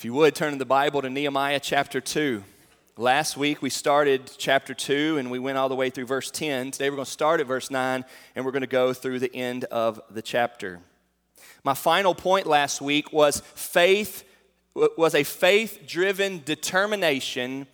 If you would, turn in the Bible to Nehemiah chapter 2. Last week we started chapter 2 and we went all the way through verse 10. Today we're going to start at verse 9 and we're going to go through the end of the chapter. My final point last week was faith was a faith-driven determination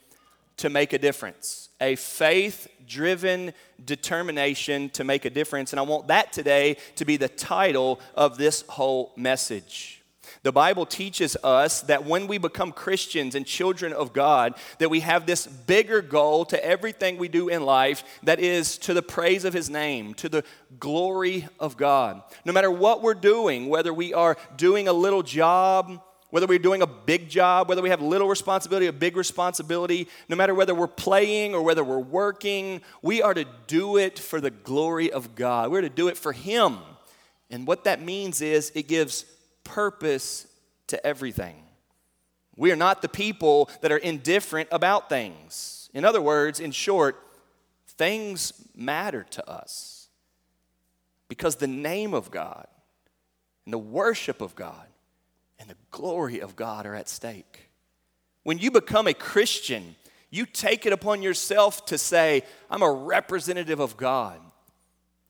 to make a difference. A faith-driven determination to make a difference and I want that today to be the title of this whole message. The Bible teaches us that when we become Christians and children of God, that we have this bigger goal to everything we do in life that is to the praise of His name, to the glory of God. No matter what we're doing, whether we are doing a little job, whether we're doing a big job, whether we have little responsibility, a big responsibility, no matter whether we're playing or whether we're working, we are to do it for the glory of God. We're to do it for Him. And what that means is it gives purpose to everything. We are not the people that are indifferent about things. In other words, in short, things matter to us because the name of God and the worship of God and the glory of God are at stake. When you become a Christian, you take it upon yourself to say, I'm a representative of God.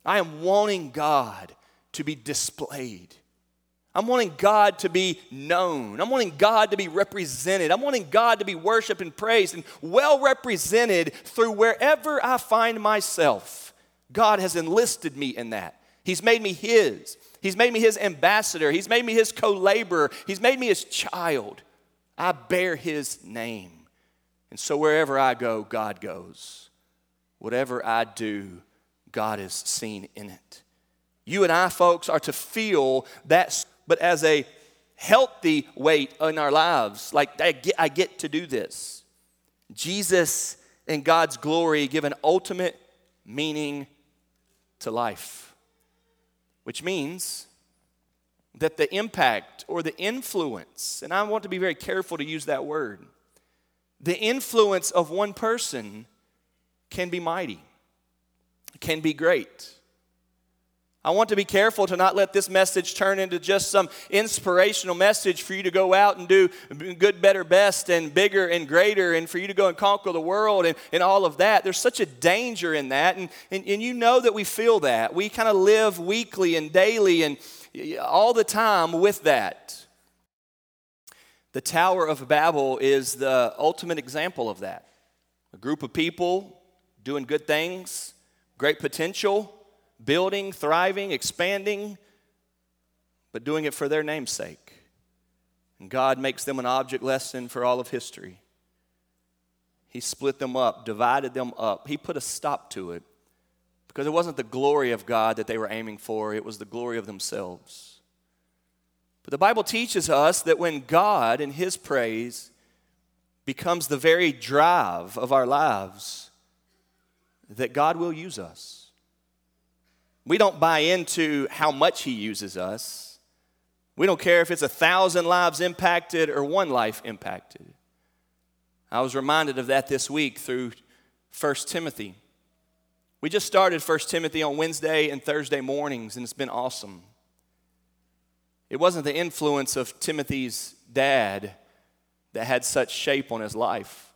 I am wanting God to be displayed. I'm wanting God to be known. I'm wanting God to be represented. I'm wanting God to be worshiped and praised and well represented through wherever I find myself. God has enlisted me in that. He's made me His. He's made me His ambassador. He's made me His co laborer. He's made me His child. I bear His name. And so wherever I go, God goes. Whatever I do, God is seen in it. You and I, folks, are to feel that but as a healthy weight in our lives. Like, I get, I get to do this. Jesus and God's glory give an ultimate meaning to life, which means that the impact or the influence, and I want to be very careful to use that word, the influence of one person can be mighty, can be great. I want to be careful to not let this message turn into just some inspirational message for you to go out and do good, better, best, and bigger and greater, and for you to go and conquer the world and, and all of that. There's such a danger in that, and, and, and you know that we feel that. We kind of live weekly and daily and all the time with that. The Tower of Babel is the ultimate example of that. A group of people doing good things, great potential building, thriving, expanding, but doing it for their namesake. And God makes them an object lesson for all of history. He split them up, divided them up. He put a stop to it because it wasn't the glory of God that they were aiming for, it was the glory of themselves. But the Bible teaches us that when God and His praise becomes the very drive of our lives, that God will use us. We don't buy into how much He uses us. We don't care if it's a thousand lives impacted or one life impacted. I was reminded of that this week through 1 Timothy. We just started 1 Timothy on Wednesday and Thursday mornings, and it's been awesome. It wasn't the influence of Timothy's dad that had such shape on his life.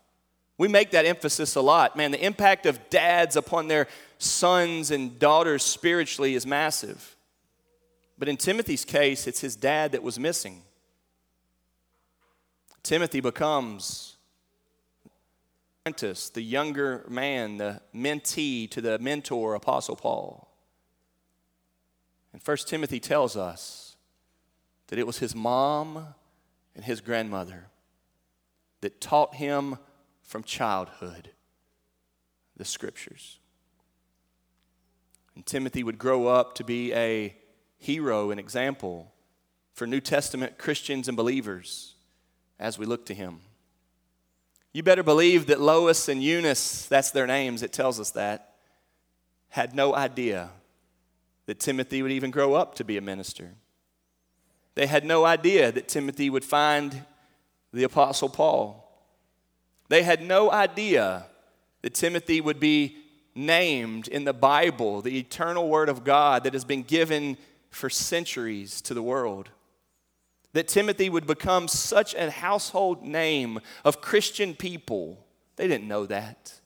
We make that emphasis a lot. Man, the impact of dads upon their sons and daughters spiritually is massive. But in Timothy's case, it's his dad that was missing. Timothy becomes apprentice, the younger man, the mentee to the mentor, Apostle Paul. And First Timothy tells us that it was his mom and his grandmother that taught him from childhood the scriptures. And Timothy would grow up to be a hero, an example for New Testament Christians and believers as we look to him. You better believe that Lois and Eunice, that's their names, it tells us that, had no idea that Timothy would even grow up to be a minister. They had no idea that Timothy would find the Apostle Paul. They had no idea that Timothy would be named in the Bible, the eternal Word of God that has been given for centuries to the world. that Timothy would become such a household name of Christian people. They didn't know that.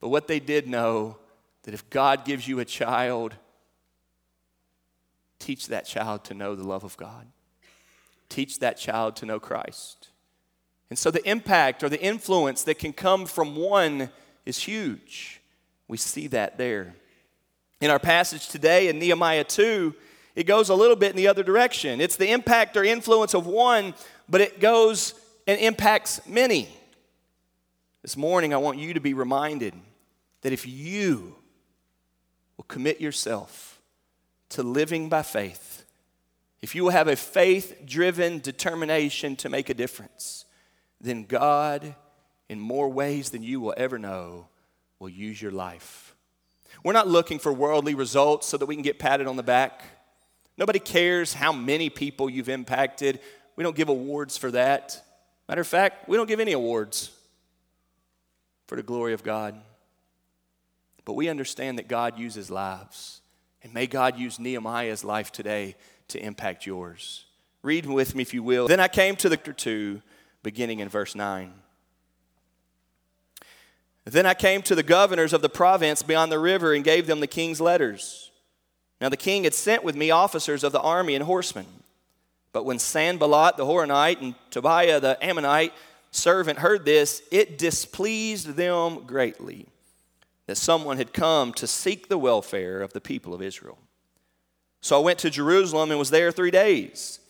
But what they did know that if God gives you a child, teach that child to know the love of God. Teach that child to know Christ. And so the impact or the influence that can come from one is huge. We see that there. In our passage today in Nehemiah 2, it goes a little bit in the other direction. It's the impact or influence of one, but it goes and impacts many. This morning, I want you to be reminded that if you will commit yourself to living by faith, if you will have a faith driven determination to make a difference, then God, in more ways than you will ever know, will use your life. We're not looking for worldly results so that we can get patted on the back. Nobody cares how many people you've impacted. We don't give awards for that. Matter of fact, we don't give any awards for the glory of God. But we understand that God uses lives. And may God use Nehemiah's life today to impact yours. Read with me if you will. Then I came to the 2, beginning in verse 9. Then I came to the governors of the province beyond the river and gave them the king's letters. Now the king had sent with me officers of the army and horsemen. But when Sanballat the Horonite and Tobiah the Ammonite servant heard this, it displeased them greatly that someone had come to seek the welfare of the people of Israel. So I went to Jerusalem and was there three days.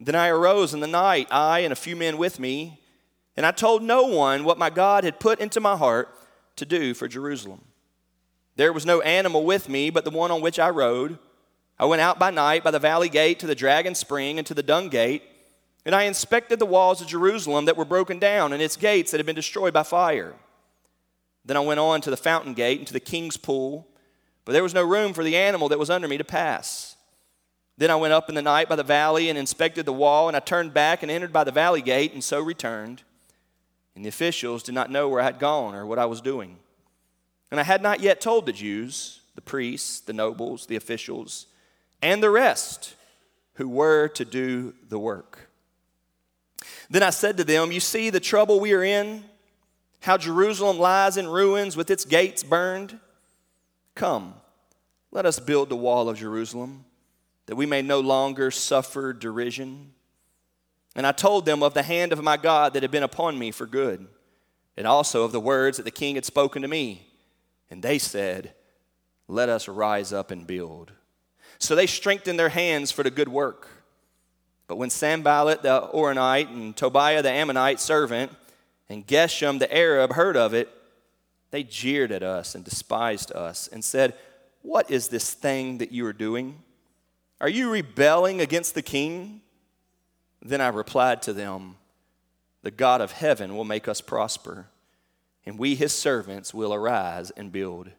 Then I arose in the night, I and a few men with me, and I told no one what my God had put into my heart to do for Jerusalem. There was no animal with me but the one on which I rode. I went out by night by the valley gate to the dragon spring and to the dung gate, and I inspected the walls of Jerusalem that were broken down and its gates that had been destroyed by fire. Then I went on to the fountain gate and to the king's pool, but there was no room for the animal that was under me to pass. Then I went up in the night by the valley and inspected the wall, and I turned back and entered by the valley gate, and so returned. And the officials did not know where I had gone or what I was doing. And I had not yet told the Jews, the priests, the nobles, the officials, and the rest who were to do the work. Then I said to them, You see the trouble we are in? how Jerusalem lies in ruins with its gates burned? Come, let us build the wall of Jerusalem, that we may no longer suffer derision. And I told them of the hand of my God that had been upon me for good, and also of the words that the king had spoken to me. And they said, Let us rise up and build. So they strengthened their hands for the good work. But when Sanballat the Horonite and Tobiah the Ammonite servant and Geshem the Arab heard of it, they jeered at us and despised us and said, What is this thing that you are doing? Are you rebelling against the king? Then I replied to them, The God of heaven will make us prosper, and we, his servants, will arise and build.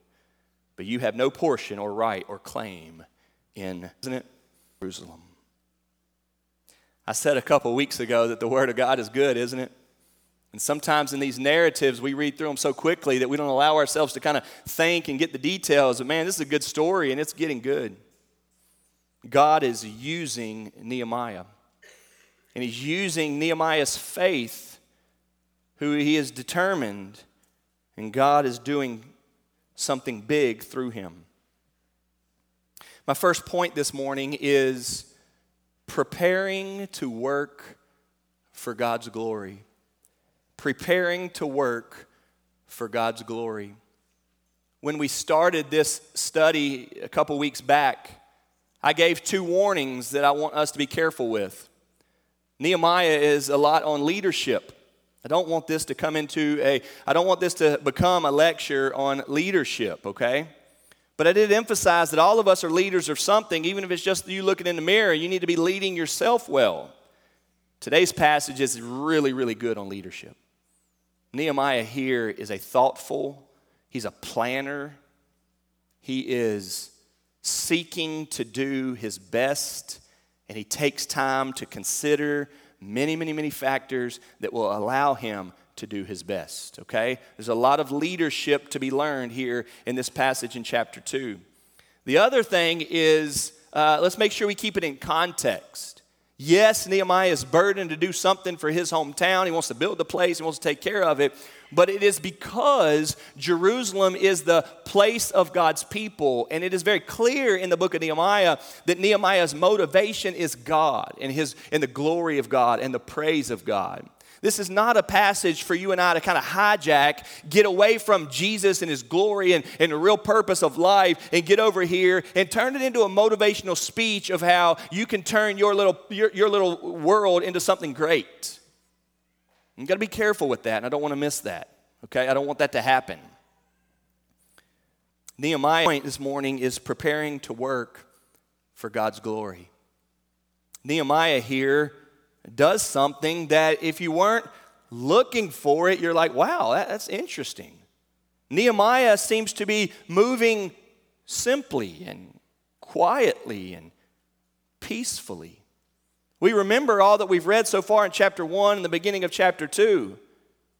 But you have no portion or right or claim in Jerusalem. I said a couple weeks ago that the Word of God is good, isn't it? And sometimes in these narratives, we read through them so quickly that we don't allow ourselves to kind of think and get the details of, man, this is a good story and it's getting good. God is using Nehemiah. And he's using Nehemiah's faith, who he is determined, and God is doing something big through him. My first point this morning is preparing to work for God's glory preparing to work for God's glory. When we started this study a couple weeks back, I gave two warnings that I want us to be careful with. Nehemiah is a lot on leadership. I don't want this to come into a, I don't want this to become a lecture on leadership, okay? But I did emphasize that all of us are leaders of something, even if it's just you looking in the mirror, you need to be leading yourself well. Today's passage is really, really good on leadership. Nehemiah here is a thoughtful, he's a planner, he is seeking to do his best, and he takes time to consider many, many, many factors that will allow him to do his best, okay? There's a lot of leadership to be learned here in this passage in chapter 2. The other thing is, uh, let's make sure we keep it in context. Yes, Nehemiah is burdened to do something for his hometown. He wants to build the place, he wants to take care of it. But it is because Jerusalem is the place of God's people. And it is very clear in the book of Nehemiah that Nehemiah's motivation is God and, his, and the glory of God and the praise of God. This is not a passage for you and I to kind of hijack, get away from Jesus and his glory and, and the real purpose of life, and get over here and turn it into a motivational speech of how you can turn your little, your, your little world into something great. You got to be careful with that, and I don't want to miss that. Okay? I don't want that to happen. Nehemiah point this morning is preparing to work for God's glory. Nehemiah here does something that if you weren't looking for it, you're like, wow, that, that's interesting. Nehemiah seems to be moving simply and quietly and peacefully. We remember all that we've read so far in chapter 1 and the beginning of chapter 2.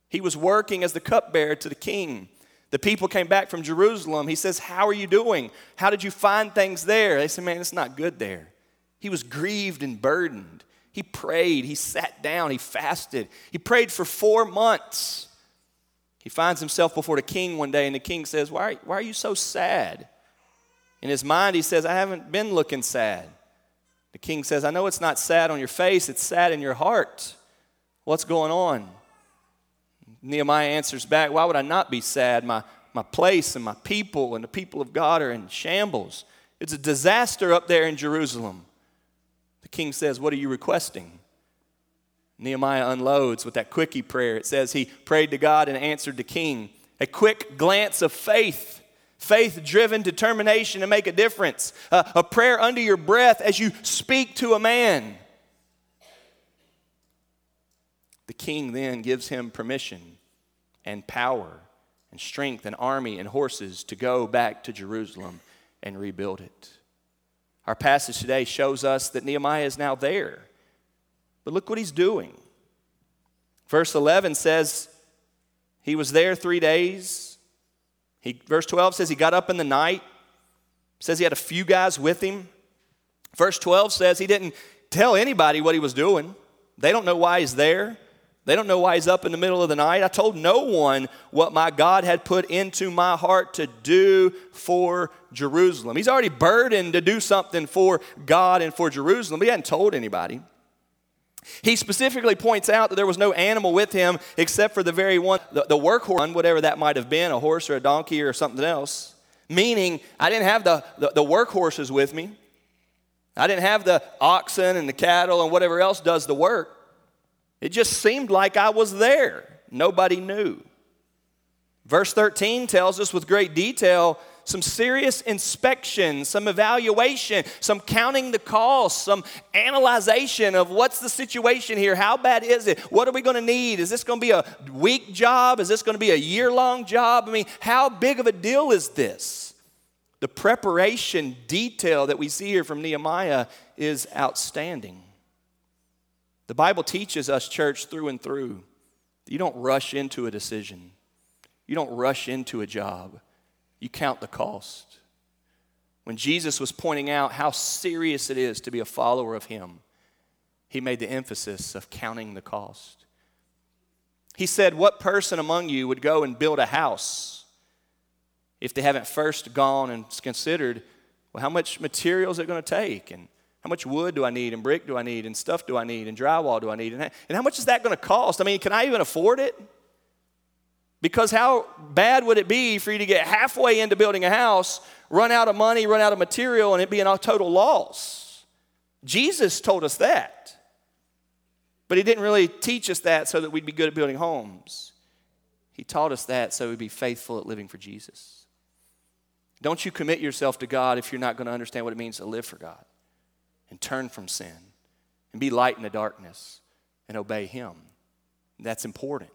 He was working as the cupbearer to the king. The people came back from Jerusalem. He says, How are you doing? How did you find things there? They said, Man, it's not good there. He was grieved and burdened. He prayed, he sat down, he fasted. He prayed for four months. He finds himself before the king one day, and the king says, Why, why are you so sad? In his mind, he says, I haven't been looking sad. The king says, I know it's not sad on your face, it's sad in your heart. What's going on? Nehemiah answers back, Why would I not be sad? My, my place and my people and the people of God are in shambles. It's a disaster up there in Jerusalem king says, What are you requesting? Nehemiah unloads with that quickie prayer. It says he prayed to God and answered the king. A quick glance of faith, faith driven determination to make a difference. Uh, a prayer under your breath as you speak to a man. The king then gives him permission and power and strength and army and horses to go back to Jerusalem and rebuild it. Our passage today shows us that Nehemiah is now there. But look what he's doing. Verse 11 says he was there three days. He, verse 12 says he got up in the night. Says he had a few guys with him. Verse 12 says he didn't tell anybody what he was doing. They don't know why he's there. They don't know why he's up in the middle of the night. I told no one what my God had put into my heart to do for Jerusalem. He's already burdened to do something for God and for Jerusalem, but he hadn't told anybody. He specifically points out that there was no animal with him except for the very one, the, the workhorse, whatever that might have been, a horse or a donkey or something else. Meaning, I didn't have the, the, the workhorses with me. I didn't have the oxen and the cattle and whatever else does the work. It just seemed like I was there. Nobody knew. Verse 13 tells us with great detail some serious inspection, some evaluation, some counting the costs, some analyzation of what's the situation here, how bad is it, what are we going to need, is this going to be a week job, is this going to be a year long job? I mean, how big of a deal is this? The preparation detail that we see here from Nehemiah is outstanding. The Bible teaches us, church, through and through, you don't rush into a decision, you don't rush into a job, you count the cost. When Jesus was pointing out how serious it is to be a follower of Him, He made the emphasis of counting the cost. He said, What person among you would go and build a house if they haven't first gone and considered, well, how much material is it going to take? And how much wood do I need, and brick do I need, and stuff do I need, and drywall do I need? And, and how much is that going to cost? I mean, can I even afford it? Because how bad would it be for you to get halfway into building a house, run out of money, run out of material, and it be a total loss? Jesus told us that. But he didn't really teach us that so that we'd be good at building homes. He taught us that so we'd be faithful at living for Jesus. Don't you commit yourself to God if you're not going to understand what it means to live for God and turn from sin and be light in the darkness and obey Him. That's important.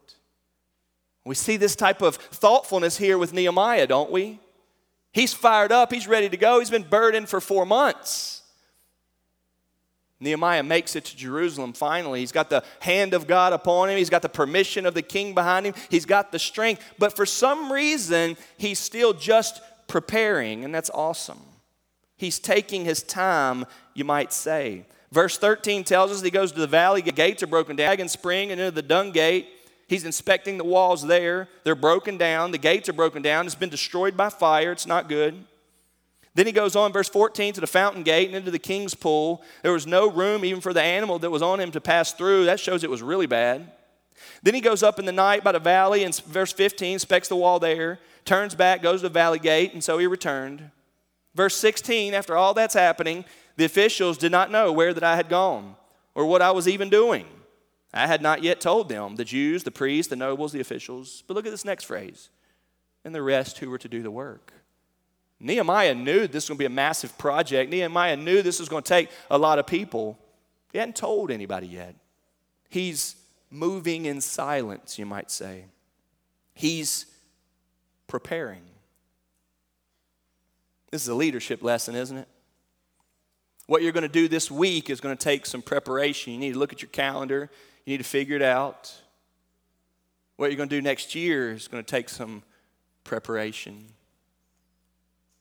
We see this type of thoughtfulness here with Nehemiah, don't we? He's fired up, he's ready to go, he's been burdened for four months. Nehemiah makes it to Jerusalem finally. He's got the hand of God upon him. He's got the permission of the king behind him. He's got the strength. But for some reason, he's still just preparing, and that's awesome. He's taking his time, you might say. Verse 13 tells us he goes to the valley, the gates are broken down, and spring and into the dung gate. He's inspecting the walls there. They're broken down. The gates are broken down. It's been destroyed by fire. It's not good. Then he goes on, verse 14, to the fountain gate and into the king's pool. There was no room even for the animal that was on him to pass through. That shows it was really bad. Then he goes up in the night by the valley, and verse 15, inspects the wall there, turns back, goes to the valley gate, and so he returned. Verse 16, after all that's happening, the officials did not know where that I had gone or what I was even doing. I had not yet told them, the Jews, the priests, the nobles, the officials. But look at this next phrase and the rest who were to do the work. Nehemiah knew this was going to be a massive project. Nehemiah knew this was going to take a lot of people. He hadn't told anybody yet. He's moving in silence, you might say. He's preparing. This is a leadership lesson, isn't it? What you're going to do this week is going to take some preparation. You need to look at your calendar, you need to figure it out. What you're going to do next year is going to take some preparation.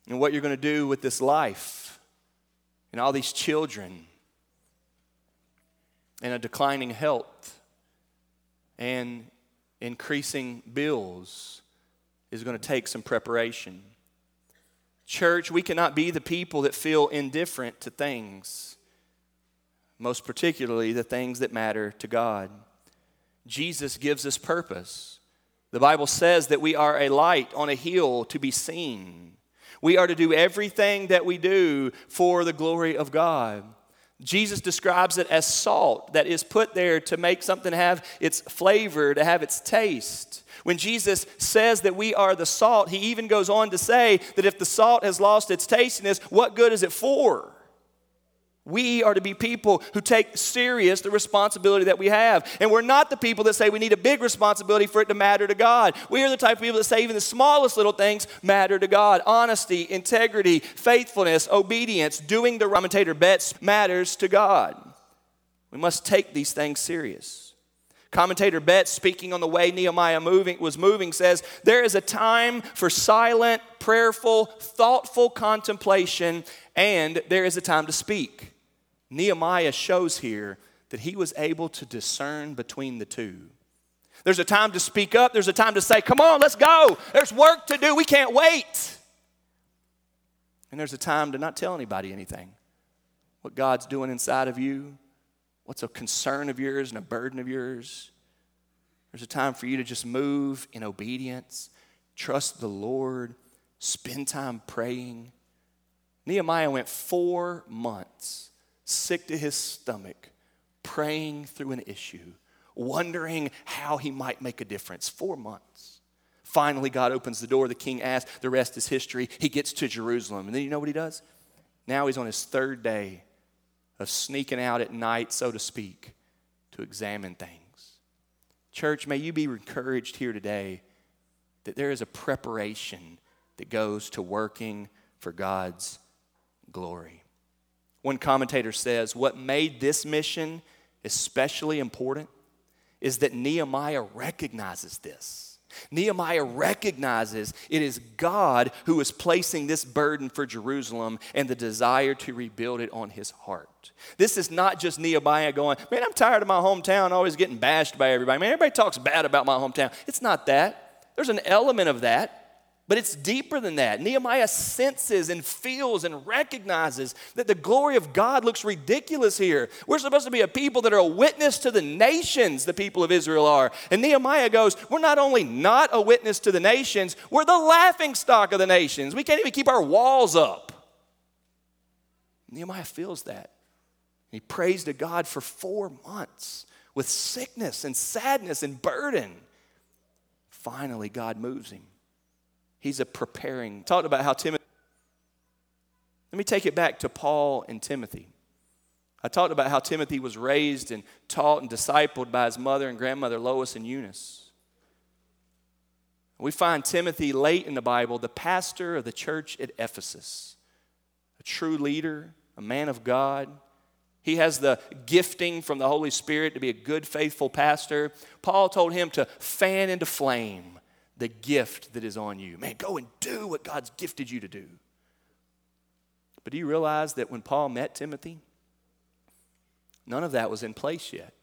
And what you're going to do with this life and all these children and a declining health and increasing bills is going to take some preparation. Church, we cannot be the people that feel indifferent to things, most particularly the things that matter to God. Jesus gives us purpose. The Bible says that we are a light on a hill to be seen. We are to do everything that we do for the glory of God. Jesus describes it as salt that is put there to make something have its flavor, to have its taste. When Jesus says that we are the salt, he even goes on to say that if the salt has lost its tastiness, what good is it for? We are to be people who take serious the responsibility that we have. And we're not the people that say we need a big responsibility for it to matter to God. We are the type of people that say even the smallest little things matter to God. Honesty, integrity, faithfulness, obedience, doing the commentator bets matters to God. We must take these things serious. Commentator Betts, speaking on the way Nehemiah moving, was moving, says, There is a time for silent, prayerful, thoughtful contemplation, and there is a time to speak. Nehemiah shows here that he was able to discern between the two. There's a time to speak up, there's a time to say, Come on, let's go. There's work to do, we can't wait. And there's a time to not tell anybody anything. What God's doing inside of you, what's a concern of yours and a burden of yours. There's a time for you to just move in obedience, trust the Lord, spend time praying. Nehemiah went four months sick to his stomach, praying through an issue, wondering how he might make a difference. Four months. Finally, God opens the door. The king asks. The rest is history. He gets to Jerusalem. And then you know what he does? Now he's on his third day of sneaking out at night, so to speak, to examine things. Church, may you be encouraged here today that there is a preparation that goes to working for God's glory. One commentator says, What made this mission especially important is that Nehemiah recognizes this. Nehemiah recognizes it is God who is placing this burden for Jerusalem and the desire to rebuild it on his heart. This is not just Nehemiah going, Man, I'm tired of my hometown always getting bashed by everybody. Man, everybody talks bad about my hometown. It's not that. There's an element of that. But it's deeper than that. Nehemiah senses and feels and recognizes that the glory of God looks ridiculous here. We're supposed to be a people that are a witness to the nations, the people of Israel are. And Nehemiah goes, We're not only not a witness to the nations, we're the laughing stock of the nations. We can't even keep our walls up. Nehemiah feels that. He prays to God for four months with sickness and sadness and burden. Finally, God moves him. He's a preparing. Talked about how Timothy. Let me take it back to Paul and Timothy. I talked about how Timothy was raised and taught and discipled by his mother and grandmother Lois and Eunice. We find Timothy late in the Bible, the pastor of the church at Ephesus, a true leader, a man of God. He has the gifting from the Holy Spirit to be a good, faithful pastor. Paul told him to fan into flame the gift that is on you. Man, go and do what God's gifted you to do. But do you realize that when Paul met Timothy, None of that was in place yet.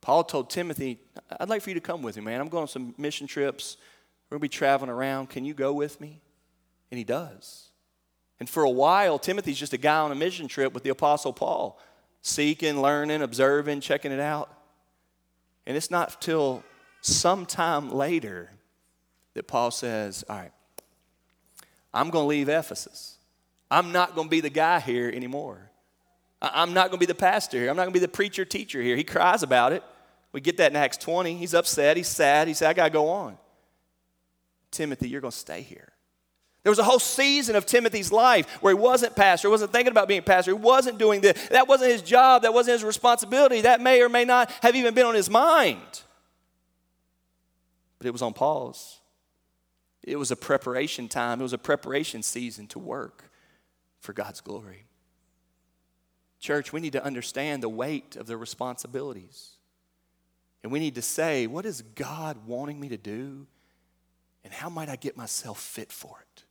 Paul told Timothy, I'd like for you to come with me, man. I'm going on some mission trips. We're going to be traveling around. Can you go with me? And he does. And for a while, Timothy's just a guy on a mission trip with the Apostle Paul, seeking, learning, observing, checking it out. And it's not till sometime later that Paul says, All right, I'm going to leave Ephesus. I'm not going to be the guy here anymore. I'm not going to be the pastor here. I'm not going to be the preacher teacher here. He cries about it. We get that in Acts 20. He's upset. He's sad. He said, I got to go on. Timothy, you're going to stay here. There was a whole season of Timothy's life where he wasn't pastor, he wasn't thinking about being pastor, he wasn't doing this. That wasn't his job, that wasn't his responsibility. That may or may not have even been on his mind. But it was on pause. It was a preparation time, it was a preparation season to work for God's glory. Church, we need to understand the weight of the responsibilities. And we need to say, what is God wanting me to do? And how might I get myself fit for it?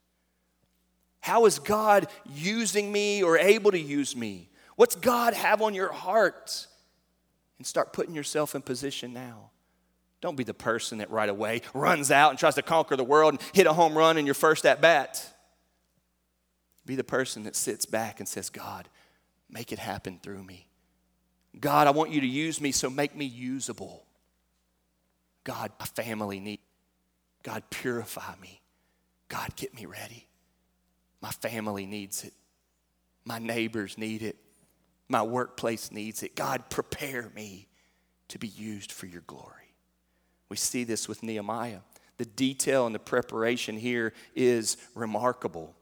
How is God using me or able to use me? What's God have on your heart? And start putting yourself in position now. Don't be the person that right away runs out and tries to conquer the world and hit a home run in your first at bat. Be the person that sits back and says, God, make it happen through me. God, I want you to use me, so make me usable. God, my family need. God, purify me. God, get me ready. My family needs it. My neighbors need it. My workplace needs it. God, prepare me to be used for your glory. We see this with Nehemiah. The detail and the preparation here is remarkable.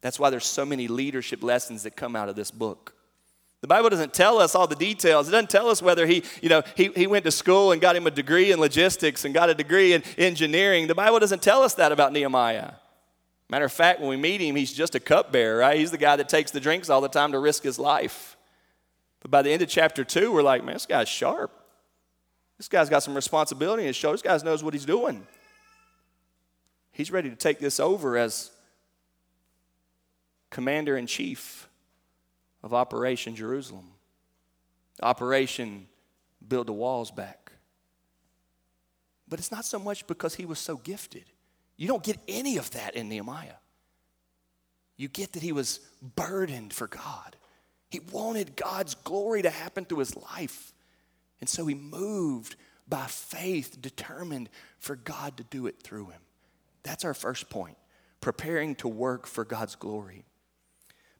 That's why there's so many leadership lessons that come out of this book. The Bible doesn't tell us all the details. It doesn't tell us whether he, you know, he, he went to school and got him a degree in logistics and got a degree in engineering. The Bible doesn't tell us that about Nehemiah. Matter of fact, when we meet him, he's just a cupbearer, right? He's the guy that takes the drinks all the time to risk his life. But by the end of chapter two, we're like, man, this guy's sharp. This guy's got some responsibility in his shoulders. This guy knows what he's doing. He's ready to take this over as commander in chief of Operation Jerusalem. Operation Build the Walls Back. But it's not so much because he was so gifted. You don't get any of that in Nehemiah. You get that he was burdened for God. He wanted God's glory to happen through his life. And so he moved by faith, determined for God to do it through him. That's our first point preparing to work for God's glory.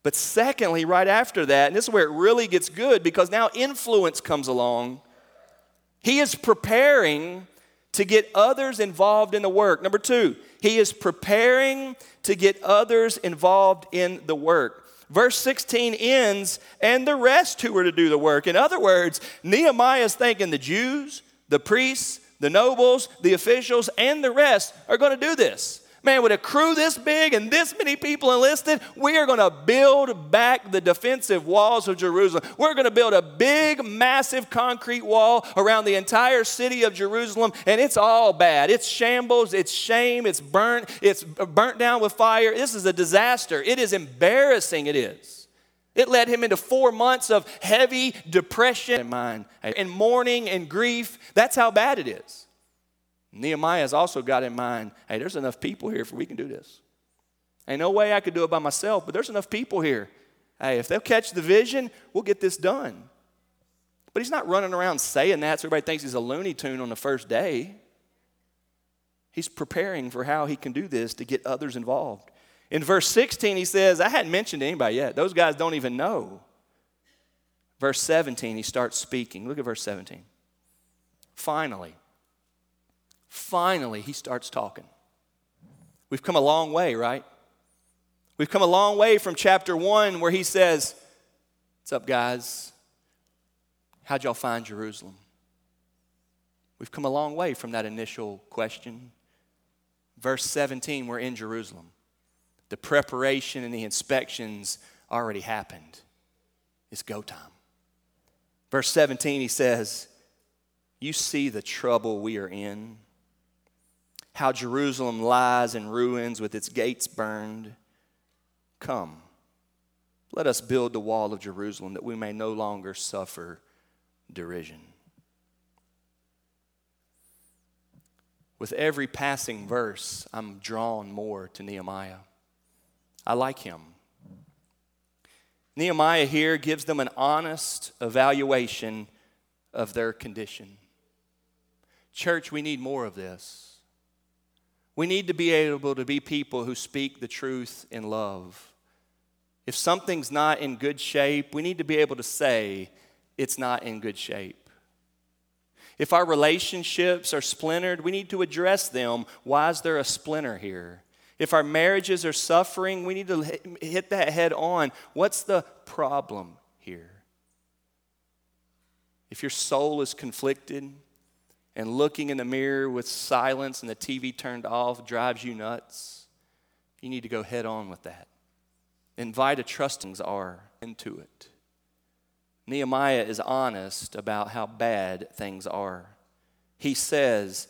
But secondly, right after that, and this is where it really gets good because now influence comes along, he is preparing to get others involved in the work. Number two, he is preparing to get others involved in the work. Verse 16 ends, and the rest who were to do the work. In other words, Nehemiah is thinking the Jews, the priests, the nobles, the officials, and the rest are going to do this. Man, with a crew this big and this many people enlisted, we are going to build back the defensive walls of Jerusalem. We're going to build a big, massive concrete wall around the entire city of Jerusalem, and it's all bad. It's shambles, it's shame, it's burnt, it's burnt down with fire. This is a disaster. It is embarrassing, it is. It led him into four months of heavy depression and mourning and grief. That's how bad it is. Nehemiah has also got in mind hey, there's enough people here for we can do this. Ain't no way I could do it by myself, but there's enough people here. Hey, if they'll catch the vision, we'll get this done. But he's not running around saying that so everybody thinks he's a Looney Tune on the first day. He's preparing for how he can do this to get others involved. In verse 16, he says, I hadn't mentioned anybody yet. Those guys don't even know. Verse 17, he starts speaking. Look at verse 17. Finally, finally he starts talking. We've come a long way, right? We've come a long way from chapter one where he says, What's up, guys? How'd y'all find Jerusalem? We've come a long way from that initial question. Verse 17, we're in Jerusalem. The preparation and the inspections already happened. It's go time. Verse 17, he says, You see the trouble we are in how Jerusalem lies in ruins with its gates burned. Come, Let us build the wall of Jerusalem that we may no longer suffer derision. With every passing verse, I'm drawn more to Nehemiah. I like him. Nehemiah here gives them an honest evaluation of their condition. Church, we need more of this. We need to be able to be people who speak the truth in love. If something's not in good shape, we need to be able to say it's not in good shape. If our relationships are splintered, we need to address them. Why is there a splinter here? If our marriages are suffering, we need to hit that head on. What's the problem here? If your soul is conflicted and looking in the mirror with silence and the TV turned off drives you nuts, you need to go head on with that. Invite a trustings are into it. Nehemiah is honest about how bad things are. He says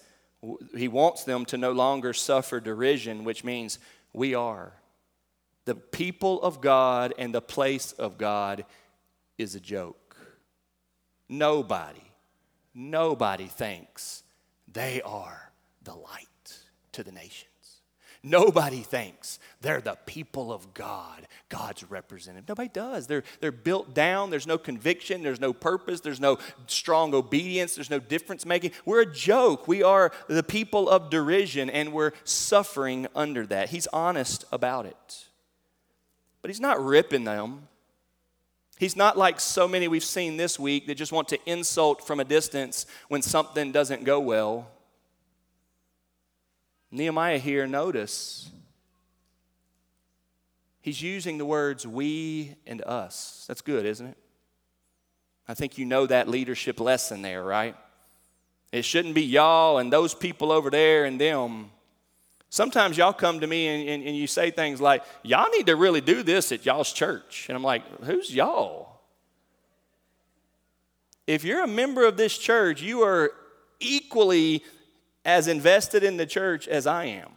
he wants them to no longer suffer derision, which means we are. The people of God and the place of God is a joke. Nobody, nobody thinks they are the light to the nations. Nobody thinks they're the people of God, God's representative. Nobody does. They're, they're built down. There's no conviction. There's no purpose. There's no strong obedience. There's no difference making. We're a joke. We are the people of derision, and we're suffering under that. He's honest about it. But he's not ripping them. He's not like so many we've seen this week that just want to insult from a distance when something doesn't go well. Nehemiah here, notice, he's using the words we and us. That's good, isn't it? I think you know that leadership lesson there, right? It shouldn't be y'all and those people over there and them. Sometimes y'all come to me and, and, and, you say things like, y'all need to really do this at y'all's church. And I'm like, who's y'all? If you're a member of this church, you are equally as invested in the church as I am.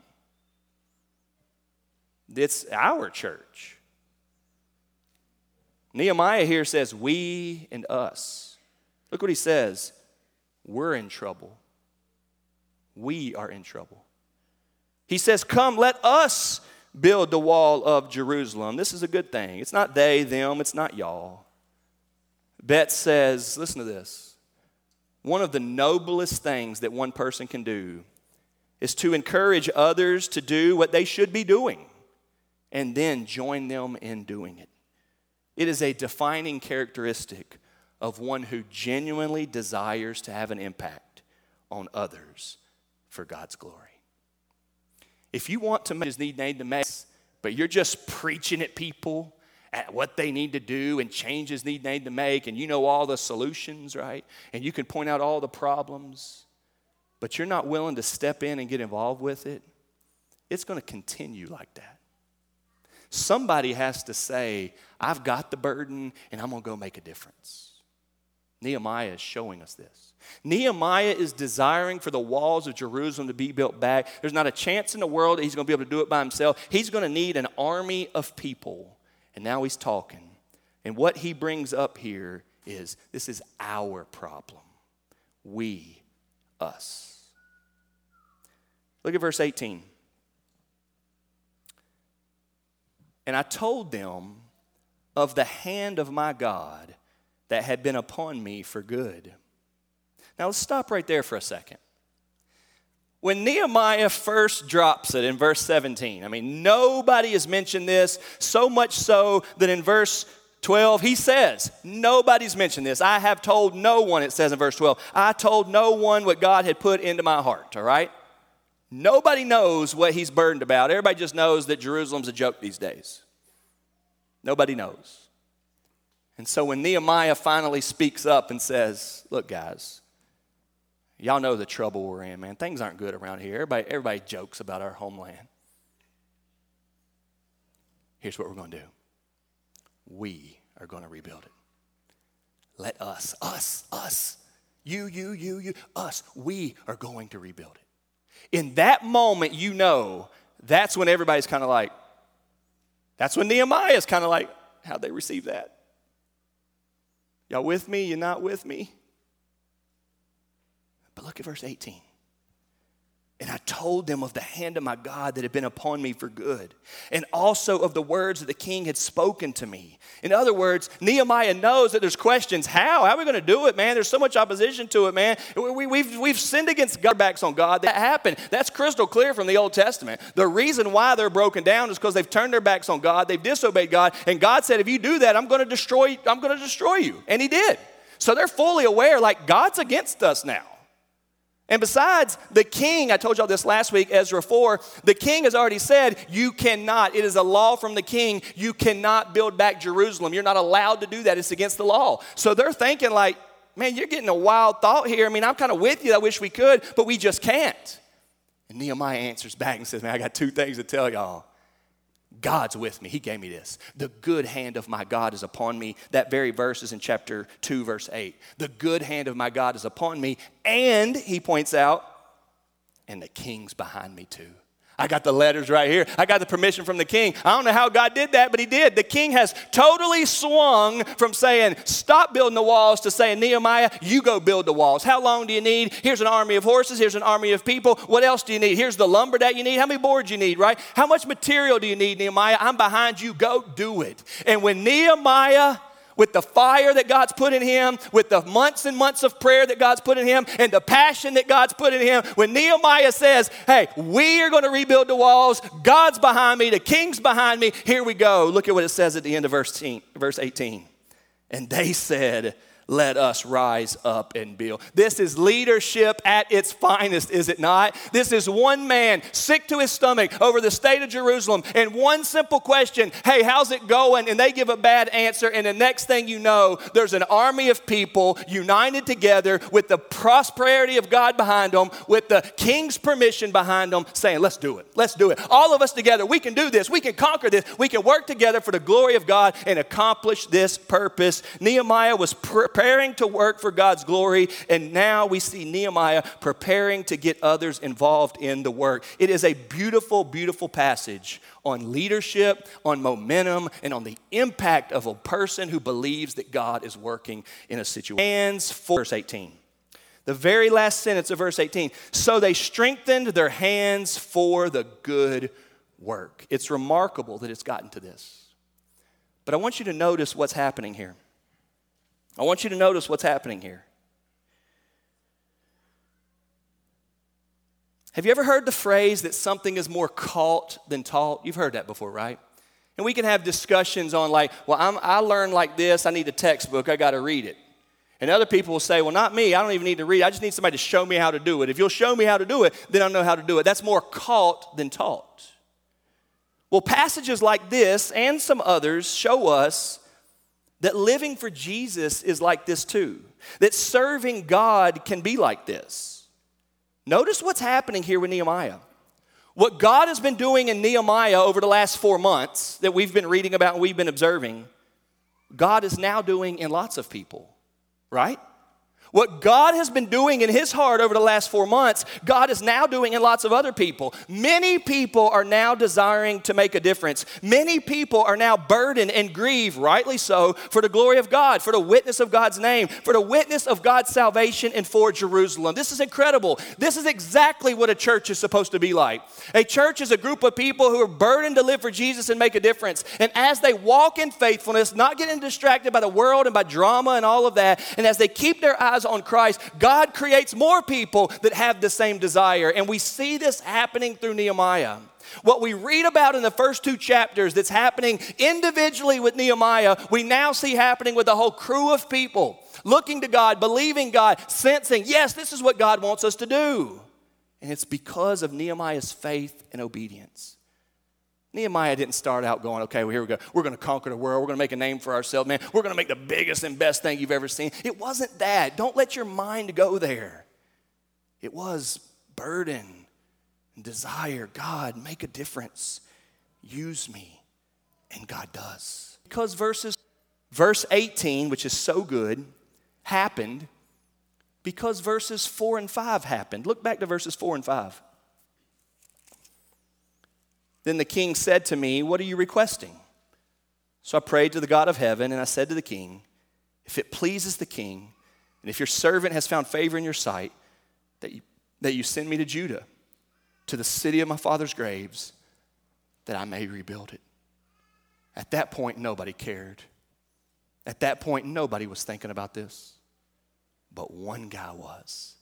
It's our church. Nehemiah here says, We and us. Look what he says. We're in trouble. We are in trouble. He says, Come, let us build the wall of Jerusalem. This is a good thing. It's not they, them, it's not y'all. Bet says, Listen to this. One of the noblest things that one person can do is to encourage others to do what they should be doing and then join them in doing it. It is a defining characteristic of one who genuinely desires to have an impact on others for God's glory. If you want to make need to make, but you're just preaching at people at what they need to do and changes need need to make, and you know all the solutions, right? And you can point out all the problems, but you're not willing to step in and get involved with it, it's going to continue like that. Somebody has to say, I've got the burden and I'm going to go make a difference. Nehemiah is showing us this. Nehemiah is desiring for the walls of Jerusalem to be built back. There's not a chance in the world that he's going to be able to do it by himself. He's going to need an army of people and now he's talking. And what he brings up here is this is our problem. We, us. Look at verse 18. And I told them of the hand of my God that had been upon me for good. Now let's stop right there for a second. When Nehemiah first drops it in verse 17, I mean, nobody has mentioned this, so much so that in verse 12, he says, Nobody's mentioned this. I have told no one, it says in verse 12. I told no one what God had put into my heart, all right? Nobody knows what he's burdened about. Everybody just knows that Jerusalem's a joke these days. Nobody knows. And so when Nehemiah finally speaks up and says, Look, guys, Y'all know the trouble we're in, man. Things aren't good around here. Everybody, everybody jokes about our homeland. Here's what we're going to do we are going to rebuild it. Let us, us, us, you, you, you, you, us, we are going to rebuild it. In that moment, you know, that's when everybody's kind of like, that's when Nehemiah is kind of like, How'd they receive that? Y'all with me? You're not with me? But look at verse 18. And I told them of the hand of my God that had been upon me for good, and also of the words that the king had spoken to me. In other words, Nehemiah knows that there's questions. How? How are we going to do it, man? There's so much opposition to it, man. We, have we've, we've sinned against God backs on God. That happened. That's crystal clear from the Old Testament. The reason why they're broken down is because they've turned their backs on God, they've disobeyed God, and God said, if you do that, I'm going to destroy, I'm going to destroy you. And he did. So they're fully aware, like, God's against us now. And besides, the king, I told y'all this last week, Ezra 4, the king has already said, you cannot, it is a law from the king, you cannot build back Jerusalem. You're not allowed to do that, it's against the law. So they're thinking, like, man, you're getting a wild thought here. I mean, I'm kind of with you, I wish we could, but we just can't. And Nehemiah answers back and says, man, I got two things to tell y'all. God's with me. He gave me this. The good hand of my God is upon me. That very verse is in chapter 2, verse 8. The good hand of my God is upon me. And, he points out, and the king's behind me too. I got the letters right here. I got the permission from the king. I don't know how God did that, but he did. The king has totally swung from saying, stop building the walls, to saying, Nehemiah, you go build the walls. How long do you need? Here's an army of horses. Here's an army of people. What else do you need? Here's the lumber that you need. How many boards you need, right? How much material do you need, Nehemiah? I'm behind you. Go do it. And when Nehemiah with the fire that God's put in him, with the months and months of prayer that God's put in him, and the passion that God's put in him. When Nehemiah says, Hey, we are going to rebuild the walls, God's behind me, the king's behind me, here we go. Look at what it says at the end of verse 18. And they said, let us rise up and build. This is leadership at its finest, is it not? This is one man sick to his stomach over the state of Jerusalem, and one simple question hey, how's it going? And they give a bad answer, and the next thing you know, there's an army of people united together with the prosperity of God behind them, with the king's permission behind them, saying, let's do it. Let's do it. All of us together, we can do this. We can conquer this. We can work together for the glory of God and accomplish this purpose. Nehemiah was preparing to work for God's glory, and now we see Nehemiah preparing to get others involved in the work. It is a beautiful, beautiful passage on leadership, on momentum, and on the impact of a person who believes that God is working in a situation. Hands for verse 18. The very last sentence of verse 18. So they strengthened their hands for the good work. It's remarkable that it's gotten to this. But I want you to notice what's happening here. I want you to notice what's happening here. Have you ever heard the phrase that something is more caught than taught? You've heard that before, right? And we can have discussions on, like, well, I'm, i learned like this, I need a textbook, I got to read it. And other people will say, well, not me, I don't even need to read, I just need somebody to show me how to do it. If you'll show me how to do it, then I'll know how to do it. That's more caught than taught. Well, passages like this and some others show us that living for Jesus is like this too, that serving God can be like this. Notice what's happening here with Nehemiah. What God has been doing in Nehemiah over the last four months that we've been reading about and we've been observing, God is now doing in lots of people, right? What God has been doing in his heart over the last four months, God is now doing in lots of other people. Many people are now desiring to make a difference. Many people are now burdened and grieved, rightly so, for the glory of God, for the witness of God's name, for the witness of God's salvation and for Jerusalem. This is incredible. This is exactly what a church is supposed to be like. A church is a group of people who are burdened to live for Jesus and make a difference. And as they walk in faithfulness, not getting distracted by the world and by drama and all of that, and as they keep their eyes on Christ, God creates more people that have the same desire. And we see this happening through Nehemiah. What we read about in the first two chapters that's happening individually with Nehemiah, we now see happening with a whole crew of people looking to God, believing God, sensing, yes, this is what God wants us to do. And it's because of Nehemiah's faith and obedience. Nehemiah didn't start out going, okay, well, here we go. We're going to conquer the world. We're going to make a name for ourselves, man. We're going to make the biggest and best thing you've ever seen. It wasn't that. Don't let your mind go there. It was burden and desire. God, make a difference. Use me. And God does. Because verses, verse 18, which is so good, happened because verses 4 and 5 happened. Look back to verses 4 and 5. Then the king said to me, What are you requesting? So I prayed to the God of heaven, and I said to the king, If it pleases the king, and if your servant has found favor in your sight, that you, that you send me to Judah, to the city of my father's graves, that I may rebuild it. At that point, nobody cared. At that point, nobody was thinking about this. But one guy was.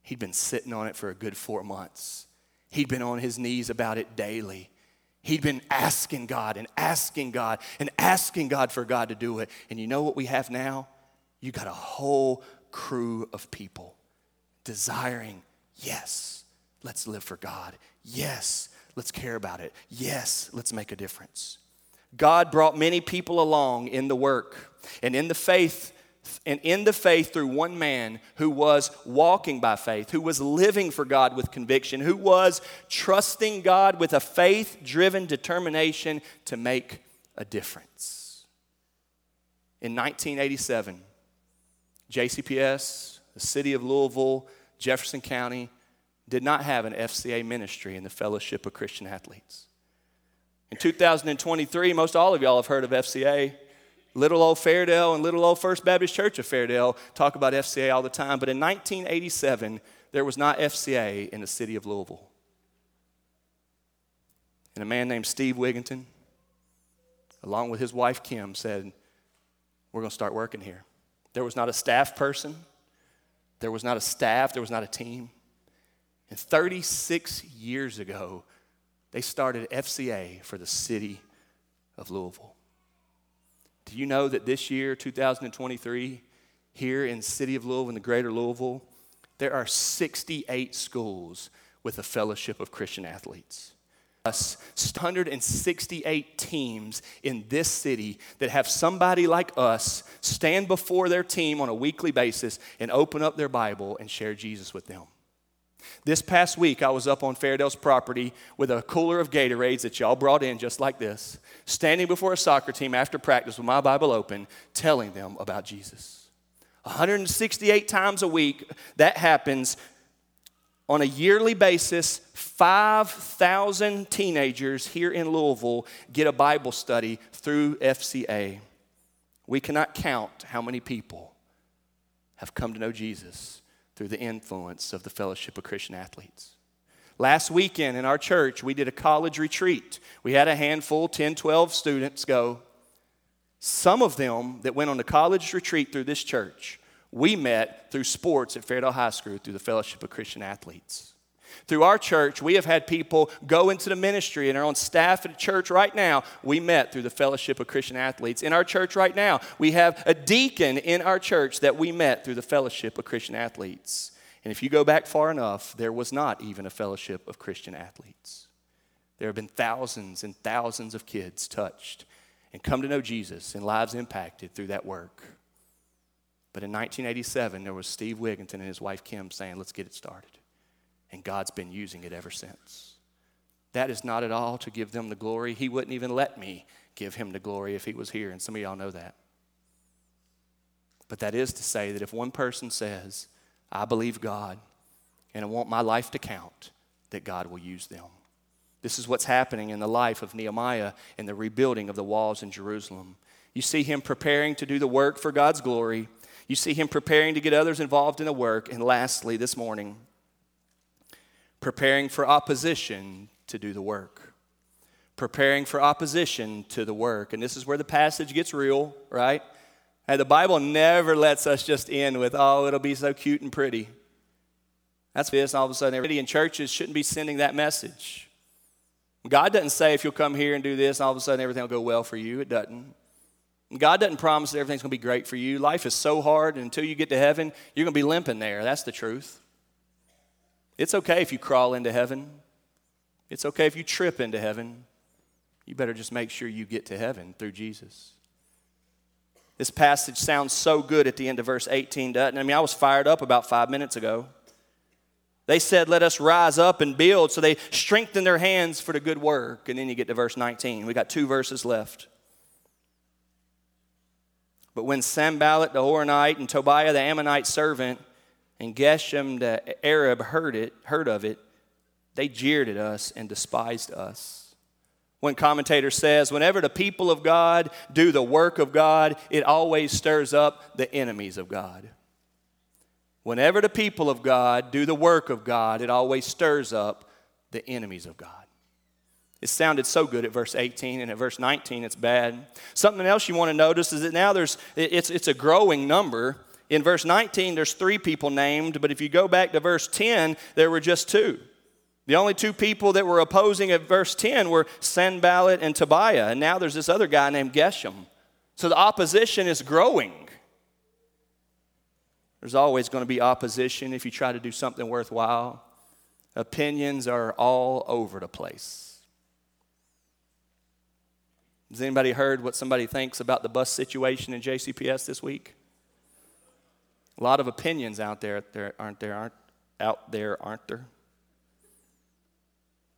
He'd been sitting on it for a good four months. He'd been on his knees about it daily. He'd been asking God and asking God and asking God for God to do it. And you know what we have now? You got a whole crew of people desiring, yes, let's live for God. Yes, let's care about it. Yes, let's make a difference. God brought many people along in the work and in the faith and in the faith through one man who was walking by faith, who was living for God with conviction, who was trusting God with a faith driven determination to make a difference. In 1987, JCPS, the city of Louisville, Jefferson County, did not have an FCA ministry in the Fellowship of Christian Athletes. In 2023, most all of y'all have heard of FCA. Little old Fairdale and little old First Baptist Church of Fairdale talk about FCA all the time, but in 1987, there was not FCA in the city of Louisville. And a man named Steve Wigginton, along with his wife Kim, said, We're going to start working here. There was not a staff person, there was not a staff, there was not a team. And 36 years ago, they started FCA for the city of Louisville. Do you know that this year, 2023, here in the city of Louisville, in the greater Louisville, there are 68 schools with a fellowship of Christian athletes. Us 168 teams in this city that have somebody like us stand before their team on a weekly basis and open up their Bible and share Jesus with them. This past week, I was up on Fairdale's property with a cooler of Gatorades that y'all brought in just like this, standing before a soccer team after practice with my Bible open, telling them about Jesus. 168 times a week, that happens on a yearly basis. 5,000 teenagers here in Louisville get a Bible study through FCA. We cannot count how many people have come to know Jesus through the influence of the Fellowship of Christian Athletes. Last weekend in our church, we did a college retreat. We had a handful, 10, 12 students go. Some of them that went on the college retreat through this church, we met through sports at Fairdale High School through the Fellowship of Christian Athletes. Through our church, we have had people go into the ministry and are on staff at a church right now. We met through the Fellowship of Christian Athletes. In our church right now, we have a deacon in our church that we met through the Fellowship of Christian Athletes. And if you go back far enough, there was not even a fellowship of Christian athletes. There have been thousands and thousands of kids touched and come to know Jesus and lives impacted through that work. But in 1987, there was Steve Wigginton and his wife Kim saying, Let's get it started and God's been using it ever since. That is not at all to give them the glory. He wouldn't even let me give him the glory if he was here, and some of y'all know that. But that is to say that if one person says, I believe God and I want my life to count, that God will use them. This is what's happening in the life of Nehemiah in the rebuilding of the walls in Jerusalem. You see him preparing to do the work for God's glory. You see him preparing to get others involved in the work. And lastly, this morning, preparing for opposition to do the work. Preparing for opposition to the work. And this is where the passage gets real, right? And the Bible never lets us just end with, oh, it'll be so cute and pretty. That's this, all of a sudden, everybody in churches shouldn't be sending that message. God doesn't say if you'll come here and do this, all of a sudden everything will go well for you. It doesn't. God doesn't promise that everything's going to be great for you. Life is so hard, and until you get to heaven, you're going to be limping there. That's the truth. It's okay if you crawl into heaven. It's okay if you trip into heaven. You better just make sure you get to heaven through Jesus. This passage sounds so good at the end of verse 18, doesn't it? I mean, I was fired up about five minutes ago. They said, Let us rise up and build. So they strengthened their hands for the good work. And then you get to verse 19. We got two verses left. But when Sanballat the Horonite and Tobiah the Ammonite servant and Geshem the Arab heard it, heard of it, they jeered at us and despised us. One commentator says, whenever the people of God do the work of God, it always stirs up the enemies of God. Whenever the people of God do the work of God, it always stirs up the enemies of God. It sounded so good at verse 18, and at verse 19, it's bad. Something else you want to notice is that now there's it's, it's a growing number. In verse 19, there's three people named, but if you go back to verse 10, there were just two. The only two people that were opposing at verse 10 were Sanballat and Tobiah, and now there's this other guy named Geshem. So the opposition is growing. There's always going to be opposition if you try to do something worthwhile. Opinions are all over the place. Has anybody heard what somebody thinks about the bus situation in JCPS this week? A lot of opinions out there, there aren't there? Aren't out there, aren't there?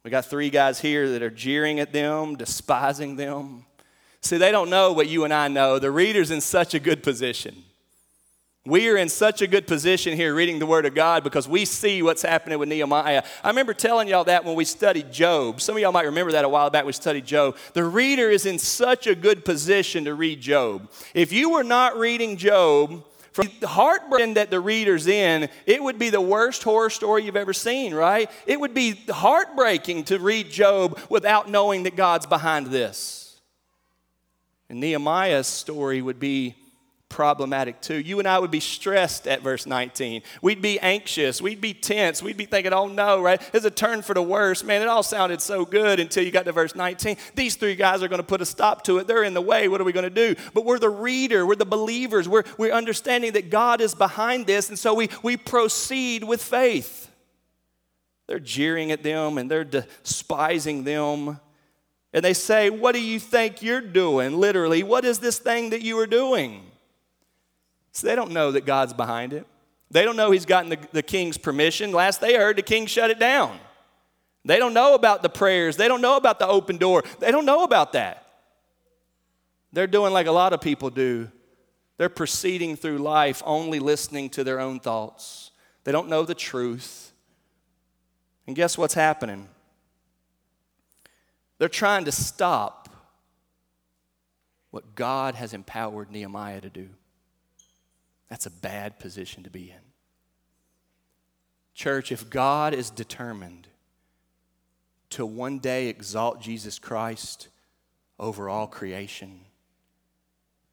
We got three guys here that are jeering at them, despising them. See, they don't know what you and I know. The reader's in such a good position. We are in such a good position here reading the Word of God because we see what's happening with Nehemiah. I remember telling y'all that when we studied Job. Some of y'all might remember that a while back we studied Job. The reader is in such a good position to read Job. If you were not reading Job, from the heartbreak that the reader's in, it would be the worst horror story you've ever seen, right? It would be heartbreaking to read Job without knowing that God's behind this. And Nehemiah's story would be problematic too. You and I would be stressed at verse 19. We'd be anxious. We'd be tense. We'd be thinking, oh no, right? It's a turn for the worse. Man, it all sounded so good until you got to verse 19. These three guys are going to put a stop to it. They're in the way. What are we going to do? But we're the reader. We're the believers. We're, we're understanding that God is behind this. And so we, we proceed with faith. They're jeering at them and they're despising them. And they say, What do you think you're doing? Literally, what is this thing that you are doing? So they don't know that God's behind it. They don't know he's gotten the, the king's permission. Last they heard, the king shut it down. They don't know about the prayers. They don't know about the open door. They don't know about that. They're doing like a lot of people do. They're proceeding through life only listening to their own thoughts. They don't know the truth. And guess what's happening? They're trying to stop what God has empowered Nehemiah to do. That's a bad position to be in. Church, if God is determined to one day exalt Jesus Christ over all creation,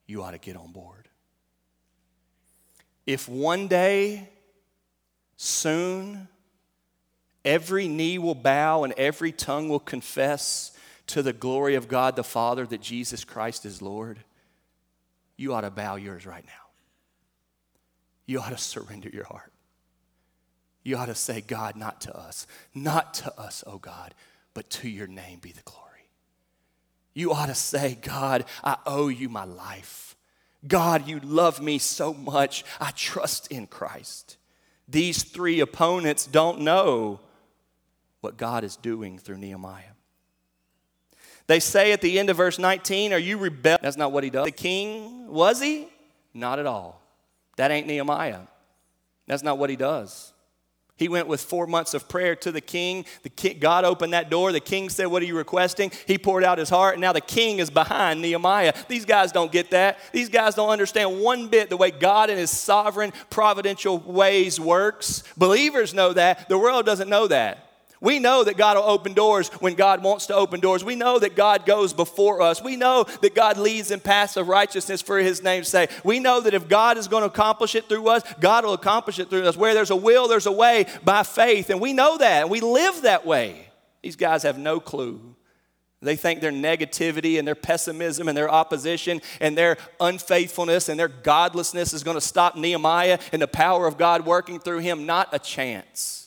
you ought to get on board. If one day, soon, every knee will bow and every tongue will confess to the glory of God the Father that Jesus Christ is Lord, you ought to bow yours right now you ought to surrender your heart. You ought to say, God, not to us, not to us, oh God, but to your name be the glory. You ought to say, God, I owe you my life. God, you love me so much. I trust in Christ. These three opponents don't know what God is doing through Nehemiah. They say at the end of verse 19, Are you rebel? That's not what he does. The king, was he? Not at all. That ain't Nehemiah. That's not what he does. He went with four months of prayer to the king. The king. God opened that door. The king said, What are you requesting? He poured out his heart, and now the king is behind Nehemiah. These guys don't get that. These guys don't understand one bit the way God in his sovereign, providential ways works. Believers know that. The world doesn't know that. We know that God will open doors when God wants to open doors. We know that God goes before us. We know that God leads in paths of righteousness for his name's sake. We know that if God is going to accomplish it through us, God will accomplish it through us. Where there's a will, there's a way by faith. And we know that. And we live that way. These guys have no clue. They think their negativity and their pessimism and their opposition and their unfaithfulness and their godlessness is going to stop Nehemiah and the power of God working through him. Not a chance.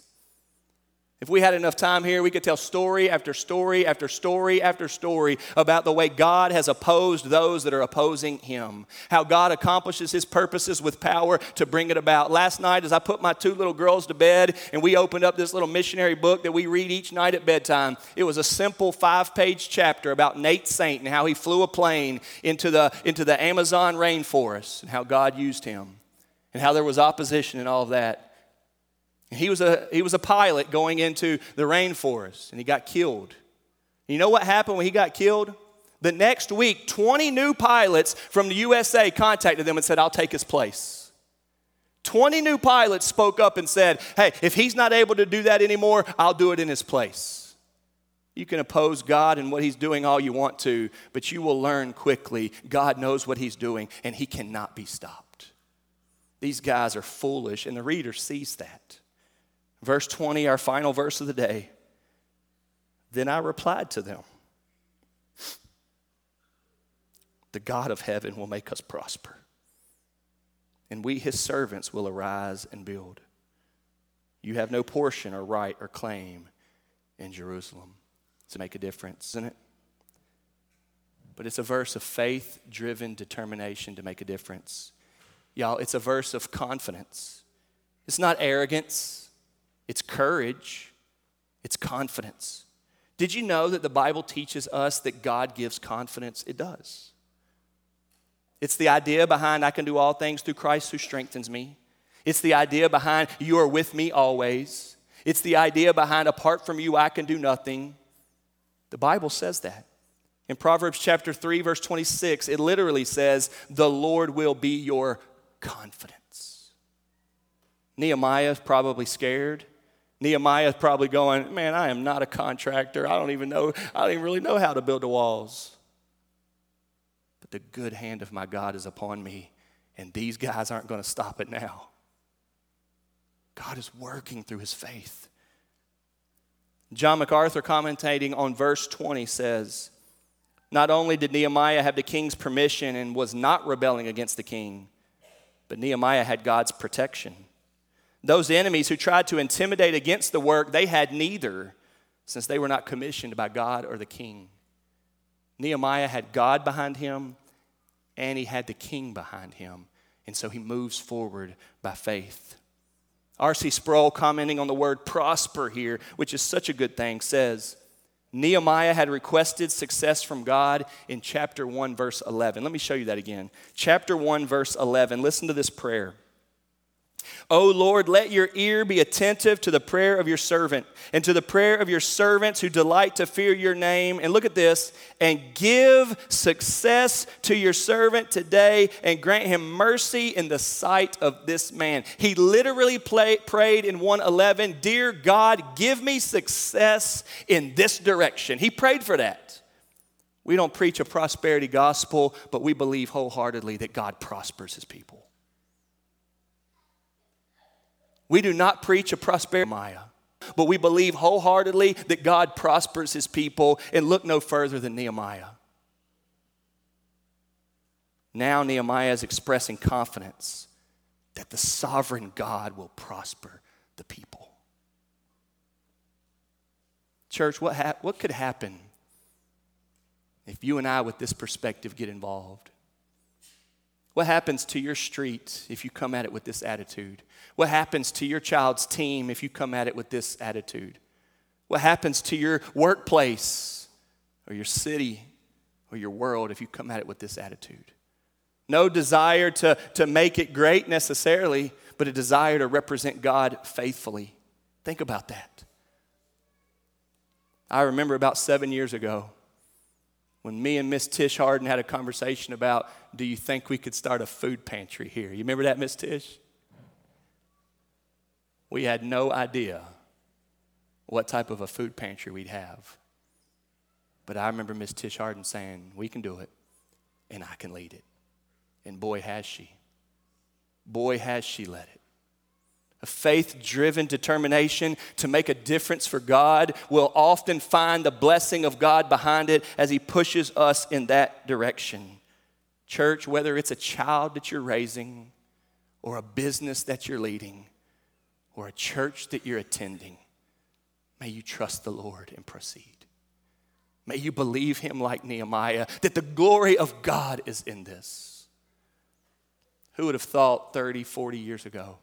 If we had enough time here, we could tell story after story after story after story about the way God has opposed those that are opposing Him. How God accomplishes His purposes with power to bring it about. Last night, as I put my two little girls to bed and we opened up this little missionary book that we read each night at bedtime, it was a simple five page chapter about Nate Saint and how he flew a plane into the, into the Amazon rainforest and how God used him and how there was opposition and all of that. He was, a, he was a pilot going into the rainforest and he got killed. You know what happened when he got killed? The next week, 20 new pilots from the USA contacted them and said, I'll take his place. 20 new pilots spoke up and said, Hey, if he's not able to do that anymore, I'll do it in his place. You can oppose God and what he's doing all you want to, but you will learn quickly God knows what he's doing and he cannot be stopped. These guys are foolish, and the reader sees that. Verse 20, our final verse of the day. Then I replied to them The God of heaven will make us prosper, and we, his servants, will arise and build. You have no portion or right or claim in Jerusalem to make a difference, isn't it? But it's a verse of faith driven determination to make a difference. Y'all, it's a verse of confidence. It's not arrogance, it's courage, it's confidence. Did you know that the Bible teaches us that God gives confidence? It does. It's the idea behind I can do all things through Christ who strengthens me. It's the idea behind you are with me always. It's the idea behind apart from you I can do nothing. The Bible says that. In Proverbs chapter 3 verse 26, it literally says, "The Lord will be your confidence." Nehemiah is probably scared. Nehemiah probably going, Man, I am not a contractor. I don't even know, I don't even really know how to build the walls. But the good hand of my God is upon me, and these guys aren't going to stop it now. God is working through his faith. John MacArthur, commentating on verse 20, says, Not only did Nehemiah have the king's permission and was not rebelling against the king, but Nehemiah had God's protection. Those enemies who tried to intimidate against the work, they had neither, since they were not commissioned by God or the king. Nehemiah had God behind him, and he had the king behind him. And so he moves forward by faith. R.C. Sproul, commenting on the word prosper here, which is such a good thing, says Nehemiah had requested success from God in chapter 1, verse 11. Let me show you that again. Chapter 1, verse 11. Listen to this prayer. O Lord, let your ear be attentive to the prayer of your servant and to the prayer of your servants who delight to fear your name. And look at this and give success to your servant today and grant him mercy in the sight of this man. He literally play, prayed in 111 Dear God, give me success in this direction. He prayed for that. We don't preach a prosperity gospel, but we believe wholeheartedly that God prospers his people. We do not preach a prosperity Maya, but we believe wholeheartedly that God prospers his people and look no further than Nehemiah. Now Nehemiah is expressing confidence that the sovereign God will prosper the people. Church, what, ha- what could happen if you and I, with this perspective, get involved? What happens to your street if you come at it with this attitude? What happens to your child's team if you come at it with this attitude? What happens to your workplace or your city or your world if you come at it with this attitude? No desire to, to make it great necessarily, but a desire to represent God faithfully. Think about that. I remember about seven years ago, when me and Miss Tish Harden had a conversation about, do you think we could start a food pantry here? You remember that, Miss Tish? We had no idea what type of a food pantry we'd have. But I remember Miss Tish Harden saying, We can do it, and I can lead it. And boy, has she. Boy, has she led it. A faith driven determination to make a difference for God will often find the blessing of God behind it as He pushes us in that direction. Church, whether it's a child that you're raising, or a business that you're leading, or a church that you're attending, may you trust the Lord and proceed. May you believe Him like Nehemiah that the glory of God is in this. Who would have thought 30, 40 years ago?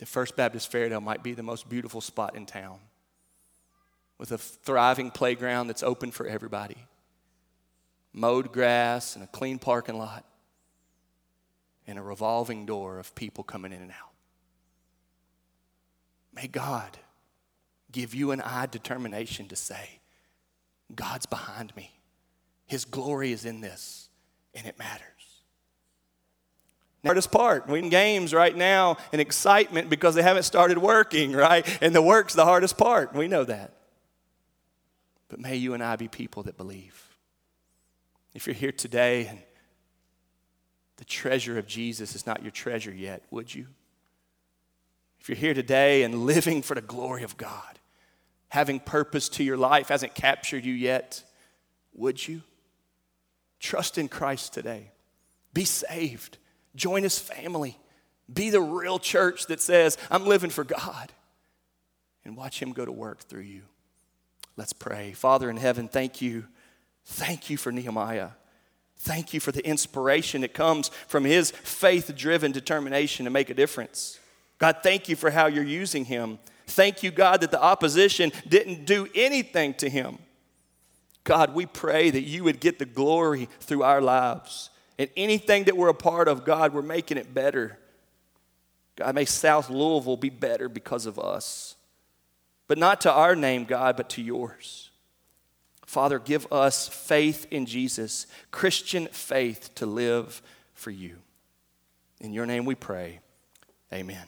The First Baptist Fairdale might be the most beautiful spot in town with a thriving playground that's open for everybody, mowed grass, and a clean parking lot, and a revolving door of people coming in and out. May God give you and I determination to say, God's behind me. His glory is in this, and it matters. Hardest part, we in games right now in excitement because they haven't started working, right? And the work's the hardest part. We know that. But may you and I be people that believe. If you're here today and the treasure of Jesus is not your treasure yet, would you? If you're here today and living for the glory of God, having purpose to your life hasn't captured you yet, would you? Trust in Christ today. Be saved. Join his family. Be the real church that says, I'm living for God. And watch him go to work through you. Let's pray. Father in heaven, thank you. Thank you for Nehemiah. Thank you for the inspiration that comes from his faith driven determination to make a difference. God, thank you for how you're using him. Thank you, God, that the opposition didn't do anything to him. God, we pray that you would get the glory through our lives. And anything that we're a part of, God, we're making it better. God, may South Louisville be better because of us. But not to our name, God, but to yours. Father, give us faith in Jesus, Christian faith to live for you. In your name we pray. Amen.